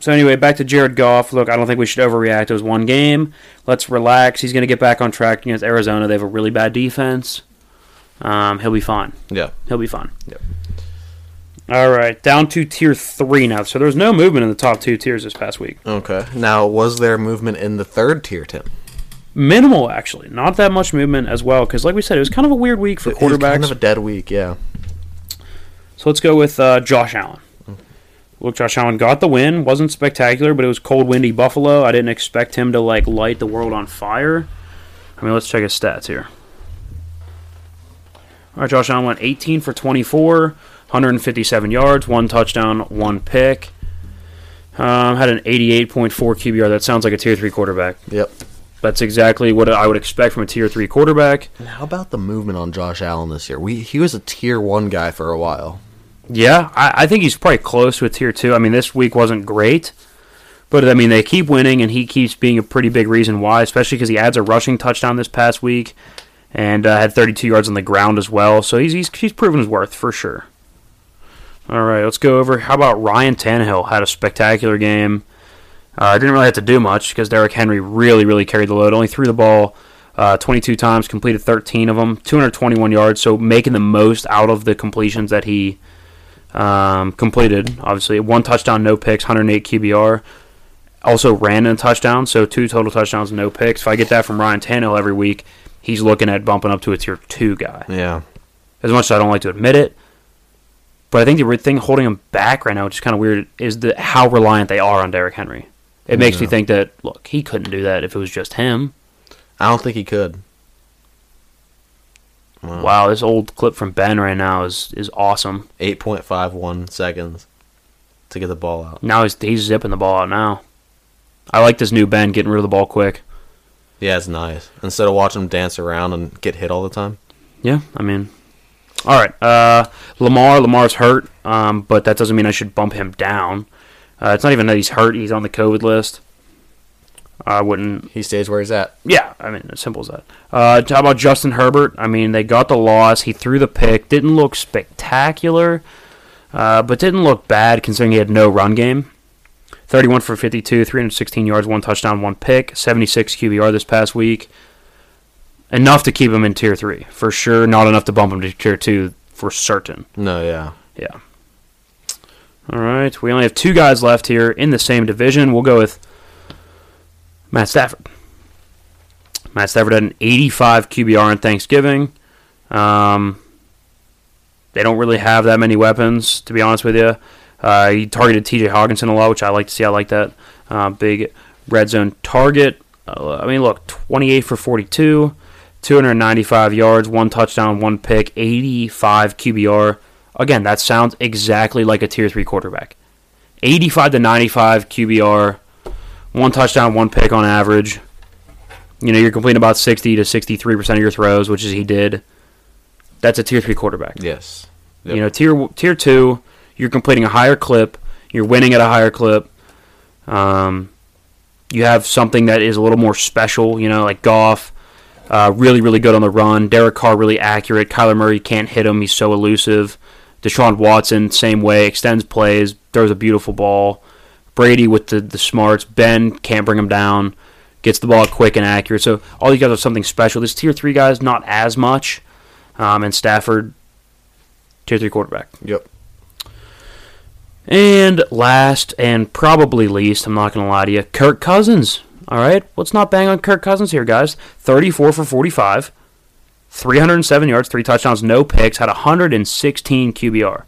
so anyway, back to Jared Goff. Look, I don't think we should overreact. It was one game. Let's relax. He's going to get back on track against Arizona. They have a really bad defense. Um, he'll be fine. Yeah. He'll be fine. Yep. All right, down to tier three now. So there's no movement in the top two tiers this past week. Okay. Now was there movement in the third tier, Tim? Minimal, actually. Not that much movement as well. Because, like we said, it was kind of a weird week for It was quarterbacks. kind of a dead week, yeah. So let's go with uh, Josh Allen. Look, Josh Allen got the win. wasn't spectacular, but it was cold, windy Buffalo. I didn't expect him to like light the world on fire. I mean, let's check his stats here. All right, Josh Allen went 18 for 24, 157 yards, one touchdown, one pick. Um, had an 88.4 QBR. That sounds like a tier three quarterback. Yep. That's exactly what I would expect from a tier three quarterback. And how about the movement on Josh Allen this year? We he was a tier one guy for a while. Yeah, I, I think he's probably close to a tier two. I mean, this week wasn't great, but I mean they keep winning, and he keeps being a pretty big reason why. Especially because he adds a rushing touchdown this past week, and uh, had 32 yards on the ground as well. So he's he's, he's proven his worth for sure. All right, let's go over. How about Ryan Tannehill had a spectacular game. Uh, didn't really have to do much because Derrick Henry really really carried the load. Only threw the ball. Uh, 22 times, completed 13 of them, 221 yards. So making the most out of the completions that he um, completed. Obviously, one touchdown, no picks, 108 QBR. Also ran in a touchdown, so two total touchdowns, no picks. If I get that from Ryan Tannehill every week, he's looking at bumping up to a tier two guy. Yeah. As much as I don't like to admit it, but I think the re- thing holding him back right now, which is kind of weird, is the how reliant they are on Derrick Henry. It makes me think that look, he couldn't do that if it was just him. I don't think he could. Wow. Wow, this old clip from Ben right now is is awesome. 8.51 seconds to get the ball out. Now he's he's zipping the ball out now. I like this new Ben getting rid of the ball quick. Yeah, it's nice. Instead of watching him dance around and get hit all the time. Yeah, I mean, all right. Uh, Lamar, Lamar's hurt, um, but that doesn't mean I should bump him down. Uh, it's not even that he's hurt; he's on the COVID list. I wouldn't. He stays where he's at. Yeah, I mean, as simple as that. Uh, how about Justin Herbert? I mean, they got the loss. He threw the pick. Didn't look spectacular, uh, but didn't look bad considering he had no run game. 31 for 52, 316 yards, one touchdown, one pick, 76 QBR this past week. Enough to keep him in tier three for sure. Not enough to bump him to tier two for certain. No, yeah. Yeah. All right. We only have two guys left here in the same division. We'll go with Matt Stafford. Matt Stafford had an 85 QBR on Thanksgiving. Um, they don't really have that many weapons, to be honest with you. Uh, he targeted T.J. Hockenson a lot, which I like to see. I like that uh, big red zone target. Uh, I mean, look, 28 for 42, 295 yards, one touchdown, one pick, 85 QBR Again, that sounds exactly like a tier three quarterback. 85 to 95 QBR, one touchdown, one pick on average. You know, you're completing about 60 to 63% of your throws, which is he did. That's a tier three quarterback. Yes. You know, tier tier two, you're completing a higher clip, you're winning at a higher clip. Um, you have something that is a little more special. You know, like Goff, uh, really really good on the run. Derek Carr really accurate. Kyler Murray can't hit him; he's so elusive. Deshaun Watson, same way, extends plays, throws a beautiful ball. Brady with the the smarts. Ben can't bring him down. Gets the ball quick and accurate. So all these guys are something special. This tier three guys not as much. Um, and Stafford, tier three quarterback. Yep. And last and probably least, I'm not going to lie to you, Kirk Cousins. All right, let's not bang on Kirk Cousins here, guys. 34 for 45, 307 yards, three touchdowns, no picks, had 116 QBR.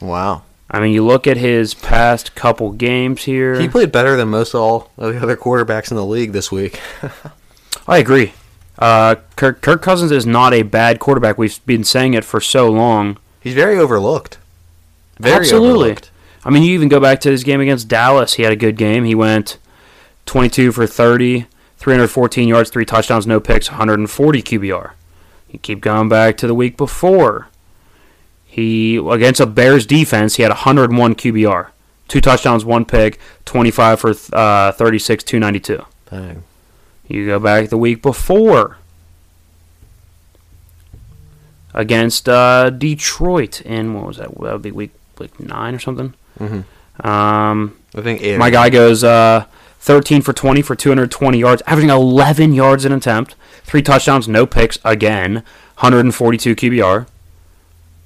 Wow. I mean, you look at his past couple games here. He played better than most of all of the other quarterbacks in the league this week. I agree. Uh, Kirk, Kirk Cousins is not a bad quarterback. We've been saying it for so long. He's very overlooked. Very Absolutely. overlooked. I mean, you even go back to his game against Dallas. He had a good game. He went 22 for 30, 314 yards, three touchdowns, no picks, 140 QBR. You keep going back to the week before. He against a Bears defense, he had 101 QBR, two touchdowns, one pick, 25 for uh, 36, 292. Dang. You go back the week before against uh, Detroit in what was that? That would be week like nine or something. Mhm. Um, I think eight. my guy goes uh, 13 for 20 for 220 yards, averaging 11 yards an attempt, three touchdowns, no picks again, 142 QBR.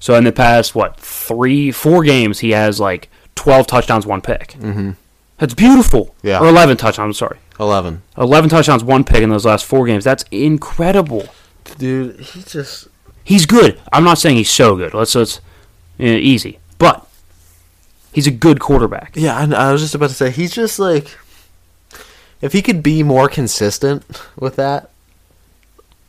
So in the past, what three, four games, he has like 12 touchdowns, one pick. Mhm. That's beautiful. Yeah. Or 11 touchdowns. I'm sorry. 11. 11 touchdowns, one pick in those last four games. That's incredible. Dude, he just. He's good. I'm not saying he's so good. Let's let's uh, easy, but he's a good quarterback. Yeah, I, I was just about to say, he's just like. If he could be more consistent with that.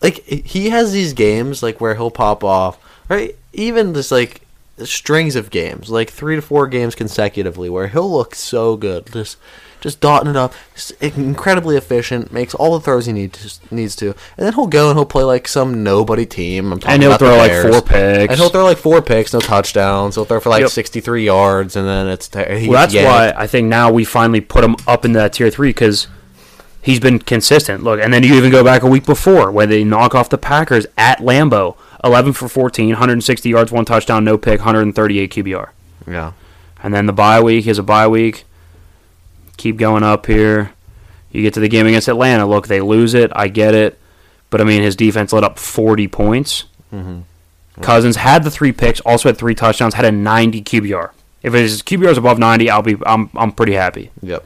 Like, he has these games, like, where he'll pop off. Right? Even just, like, strings of games, like three to four games consecutively, where he'll look so good. Just. Just dotting it up, incredibly efficient, makes all the throws he needs needs to, and then he'll go and he'll play like some nobody team. I'm talking And he'll throw like four picks. And he'll throw like four picks, no touchdowns. He'll throw for like Yep. 63 yards, and then it's te- he Well, that's why. I think now we finally put him up in that tier three because he's been consistent. Look, and then you even go back a week before where they knock off the Packers at Lambeau, 11 for 14, 160 yards, one touchdown, no pick, 138 QBR. Yeah, And then the bye week is a bye week. Keep going up here. You get to the game against Atlanta. Look, they lose it. I get it. But, I mean, his defense let up 40 points. Cousins had the three picks, also had three touchdowns, had a 90 QBR. If his QBR is above 90, I'll be I'm, I'm pretty happy. yep.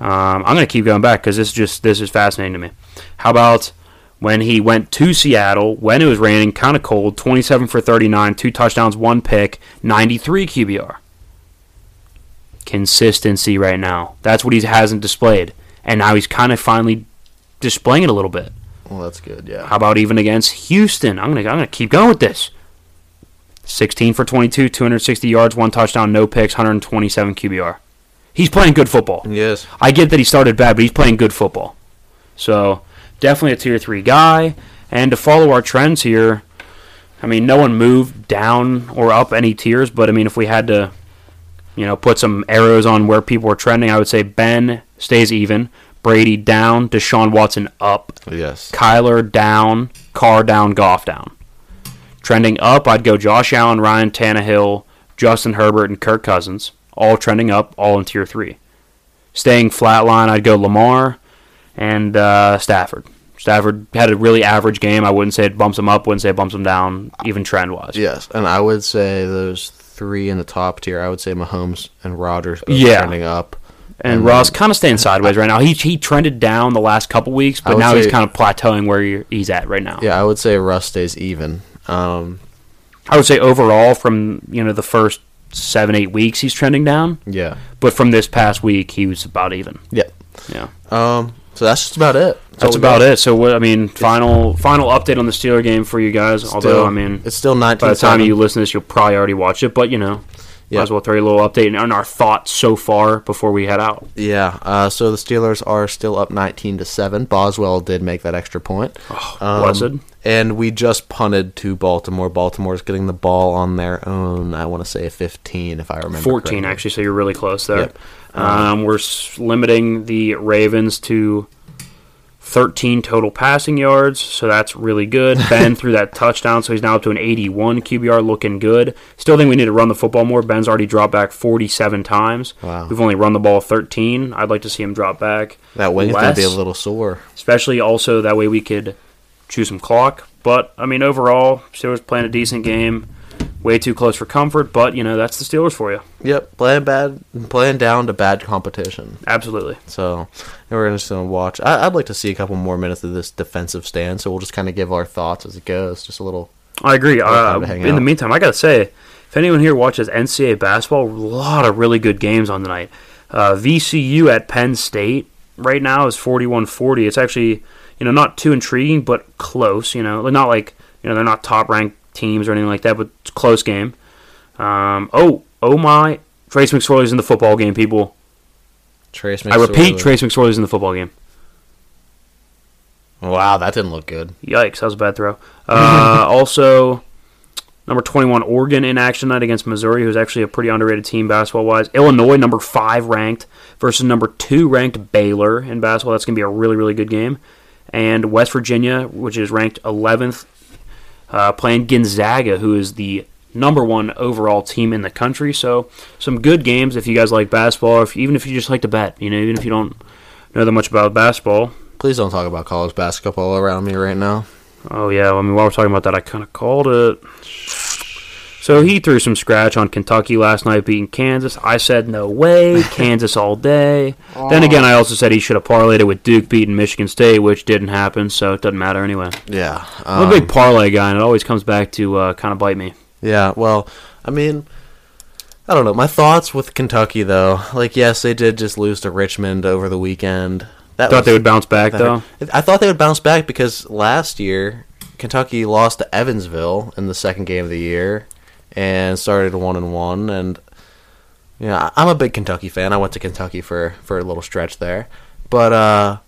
Um, I'm gonna keep going back because this is just this is fascinating to me. How about when he went to Seattle when it was raining, kind of cold, 27 for 39, two touchdowns, one pick, 93 QBR. Consistency right now. That's what he hasn't displayed, and now he's kind of finally displaying it a little bit. Well, that's good. Yeah. How about even against Houston? I'm gonna I'm gonna keep going with this. 16 for 22, 260 yards, one touchdown, no picks, 127 QBR. He's playing good football. Yes. I get that he started bad, but he's playing good football. So definitely a tier three guy. And to follow our trends here, I mean, no one moved down or up any tiers, but I mean, if we had to, you know, put some arrows on where people were trending, I would say Ben stays even, Brady down, Deshaun Watson up, Yes. Kyler down, Carr down, Goff down. Trending up, I'd go Josh Allen, Ryan Tannehill, Justin Herbert, and Kirk Cousins. All trending up, all in tier three. Staying flatline, I'd go Lamar and uh, Stafford. Stafford had a really average game. I wouldn't say it bumps him up, wouldn't say it bumps him down, even trend wise. Yes, and I would say those three in the top tier. I would say Mahomes and Rodgers both Yeah. trending up. And And Ross kind of staying sideways right now. He he trended down the last couple weeks, but now he's kind of plateauing where he's at right now. Yeah, I would say Russ stays even. Um, I would say overall, from you know the first seven eight weeks, he's trending down. yeah. But from this past week, he was about even. Yeah. Yeah. Um, So that's just about it. That's about it. So what I mean, final final update on the Steeler game for you guys. Although I mean, it's still 19 by the time you listen to this, you'll probably already watch it. But you know, Yeah. might as well throw you a little update on our thoughts so far before we head out. Yeah, uh, so the Steelers are still up 19 to 7. Boswell did make that extra point. Um, blessed. And we just punted to Baltimore. Baltimore's getting the ball on their own, I want to say 15 if I remember 14 correctly. actually, so you're really close there. Yep. Um, we're limiting the Ravens to 13 total passing yards, so that's really good. Ben threw that touchdown, so he's now up to an 81 QBR, looking good. Still think we need to run the football more. Ben's already dropped back 47 times. Wow. We've only run the ball 13. I'd like to see him drop back. That wing's going to be a little sore. especially also that way we could chew some clock. But I mean, overall, Steelers playing a decent game. Way too close for comfort, but you know that's the Steelers for you. Yep, playing bad, playing down to bad competition. Absolutely. So we're just going to watch. I, I'd like to see a couple more minutes of this defensive stand, so we'll just kind of give our thoughts as it goes. Just a little. I agree. Uh, time to hang in the meantime, I gotta say, if anyone here watches NCAA basketball, a lot of really good games on tonight. Uh, VCU at Penn State right now is 41-40. It's actually you know not too intriguing, but close. You know, not like you know they're not top ranked teams or anything like that, but it's a close game. Um, oh, oh my! Trace McSorley's in the football game, people. Trace I repeat, Trace McSorley's in the football game. Wow, that didn't look good. Yikes, that was a bad throw. Uh, also, number 21, Oregon in action tonight against Missouri, who's actually a pretty underrated team basketball wise. Illinois, number 5 ranked, versus number 2 ranked Baylor in basketball. That's going to be a really, really good game. And West Virginia, which is ranked 11th, uh, playing Gonzaga, who is the number one overall team in the country. So, some good games if you guys like basketball, or if, even if you just like to bet. You know, even if you don't know that much about basketball. Please don't talk about college basketball around me right now. Oh yeah, I mean while we're talking about that, I kind of called it. So he threw some scratch on Kentucky last night, beating Kansas. I said no way, Kansas all day. Then again, I also said he should have parlayed it with Duke beating Michigan State, which didn't happen, so it doesn't matter anyway. Yeah. I'm um, a big parlay guy, and it always comes back to uh, kind of bite me. Yeah, well, I mean, I don't know. My thoughts with Kentucky, though, like, yes, they did just lose to Richmond over the weekend. That Thought was- they would bounce back though. hurt. I thought they would bounce back because last year Kentucky lost to Evansville in the second game of the year and started one and one. And yeah, I'm a big Kentucky fan. I went to Kentucky for for a little stretch there, but uh,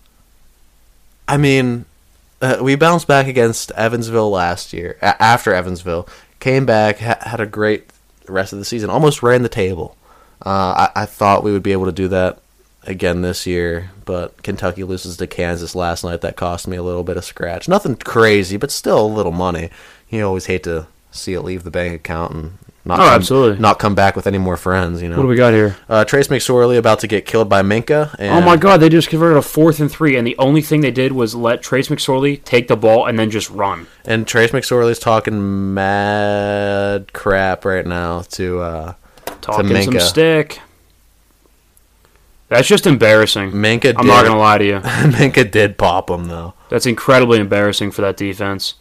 I mean, uh, we bounced back against Evansville last year. A- after Evansville, came back, ha- had a great rest of the season, almost ran the table. Uh, I-, I thought we would be able to do that again this year, but Kentucky loses to Kansas last night. That cost me a little bit of scratch. Nothing crazy, but still a little money. You always hate to see it leave the bank account and not Oh, come, absolutely. not come back with any more friends. You know. What do we got here? Uh, Trace McSorley about to get killed by Minkah. And Oh my God! They just converted a fourth and three, and the only thing they did was let Trace McSorley take the ball and then just run. And Trace McSorley's talking mad crap right now to uh, talking some Minkah. stick. That's just embarrassing. Minkah. I'm did, not gonna lie to you. Minkah did pop him though. That's incredibly embarrassing for that defense.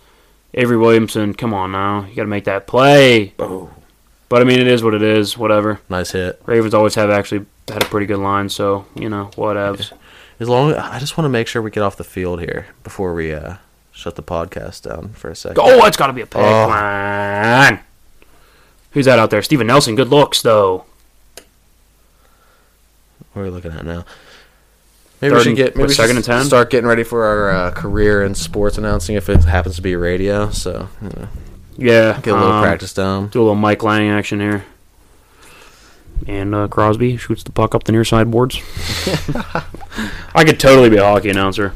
Avery Williamson, come on now, you got to make that play. But I mean, it is what it is. Whatever. Nice hit. Ravens always have actually had a pretty good line, so you know whatevs. As long I just want to make sure we get off the field here before we uh, shut the podcast down for a second. Oh, it's got to be a pick. Oh. On. Who's that out there? Steven Nelson. Good looks though. What are we looking at now? Maybe we should get maybe what, second and 10? Start getting ready for our uh, career in sports announcing if it happens to be radio. So you know, Yeah. get a little um, practice down. Do a little Mike Lange action here. And uh, Crosby shoots the puck up the near side boards. I could totally be a hockey announcer.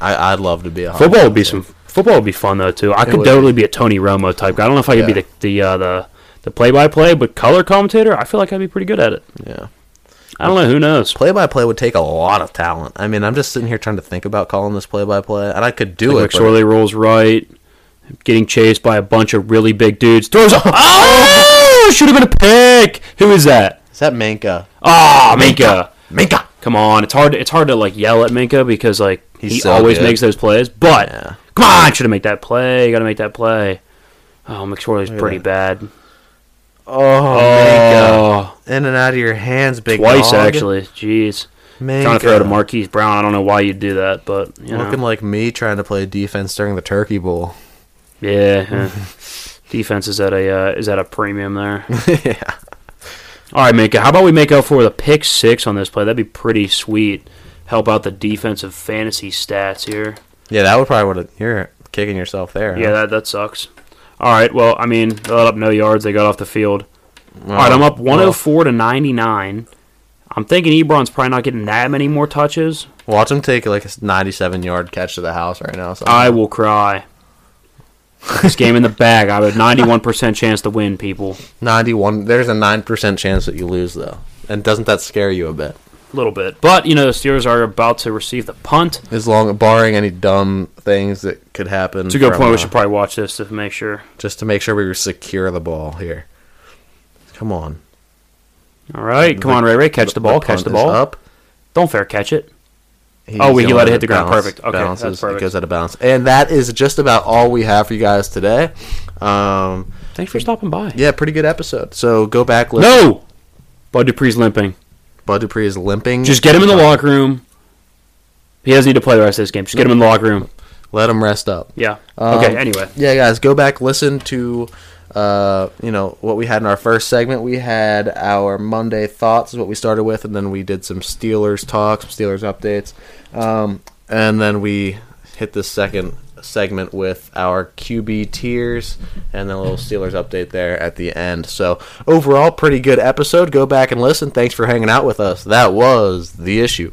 I, I'd love to be a hockey Football would be some. Football would be fun though too. I could would. totally be a Tony Romo type guy. I don't know if I could be the the uh, the the play by play, but color commentator. I feel like I'd be pretty good at it. Yeah. I don't know. Who knows? Play by play would take a lot of talent. I mean, I'm just sitting here trying to think about calling this play by play, and I could do Like it. but- McSorley rolls right, getting chased by a bunch of really big dudes. Throws a oh, should have been a pick. Who is that? Is that Minkah? Ah, Minkah. Minkah. Come on, it's hard. To, it's hard to like yell at Minkah because like He's he so always good. makes those plays. But Yeah. come on, should have made that play. You got to make that play. Oh, McSorley's pretty that. bad. Oh. Oh, In and out of your hands, big twice dog. actually. Jeez. trying to throw to. Marquise Brown. I don't know why you'd do that, but you know, Looking like me trying to play defense during the Turkey Bowl. yeah, yeah. defense is at a uh, is at a premium there. yeah. All right, Minkah. How about we make up for the pick six on this play? That'd be pretty sweet. Help out the defensive fantasy stats here. Yeah, that would probably would have. You're kicking yourself there. Yeah, huh? that that sucks. All right. Well, I mean, they let up no yards. They got off the field. All right, I'm up 104 to 99. I'm thinking Ebron's probably not getting that many more touches. Watch him take like a 97 yard catch to the house right now. So I will cry. this game in the bag. I have a 91% chance to win, people. 91. There's a nine percent chance that you lose though. And doesn't that scare you a bit? A little bit. But, you know, the Steelers are about to receive the punt. As long barring any dumb things that could happen. It's a good from, point. We uh, should probably watch this to make sure. just to make sure we secure the ball here. Come on. All right. Come The- on, Ray Ray. Catch the, ball. Catch punt the is ball. Up. Don't fair catch it. He's Oh, we- he let it hit the ground. bounce- Perfect. Okay, that's perfect. It goes out of bounds. And that is just about all we have for you guys today. Um, Thanks for stopping by. yeah, pretty good episode. So go back. Listen. No! Bud Dupree's limping. Bud Dupree is limping. Just get him in the locker room. He doesn't need to play the rest of this game. Just get him in the locker room. Let him rest up. Yeah. Um, okay, anyway. Yeah, guys, go back listen to uh, you know what we had in our first segment. We had our Monday thoughts is what we started with, and then we did some Steelers talk, some Steelers updates, um, and then we hit the second segment with our QB tiers and then a little Steelers update there at the end. So overall, pretty good episode. Go back and listen. Thanks for hanging out with us. That was the issue.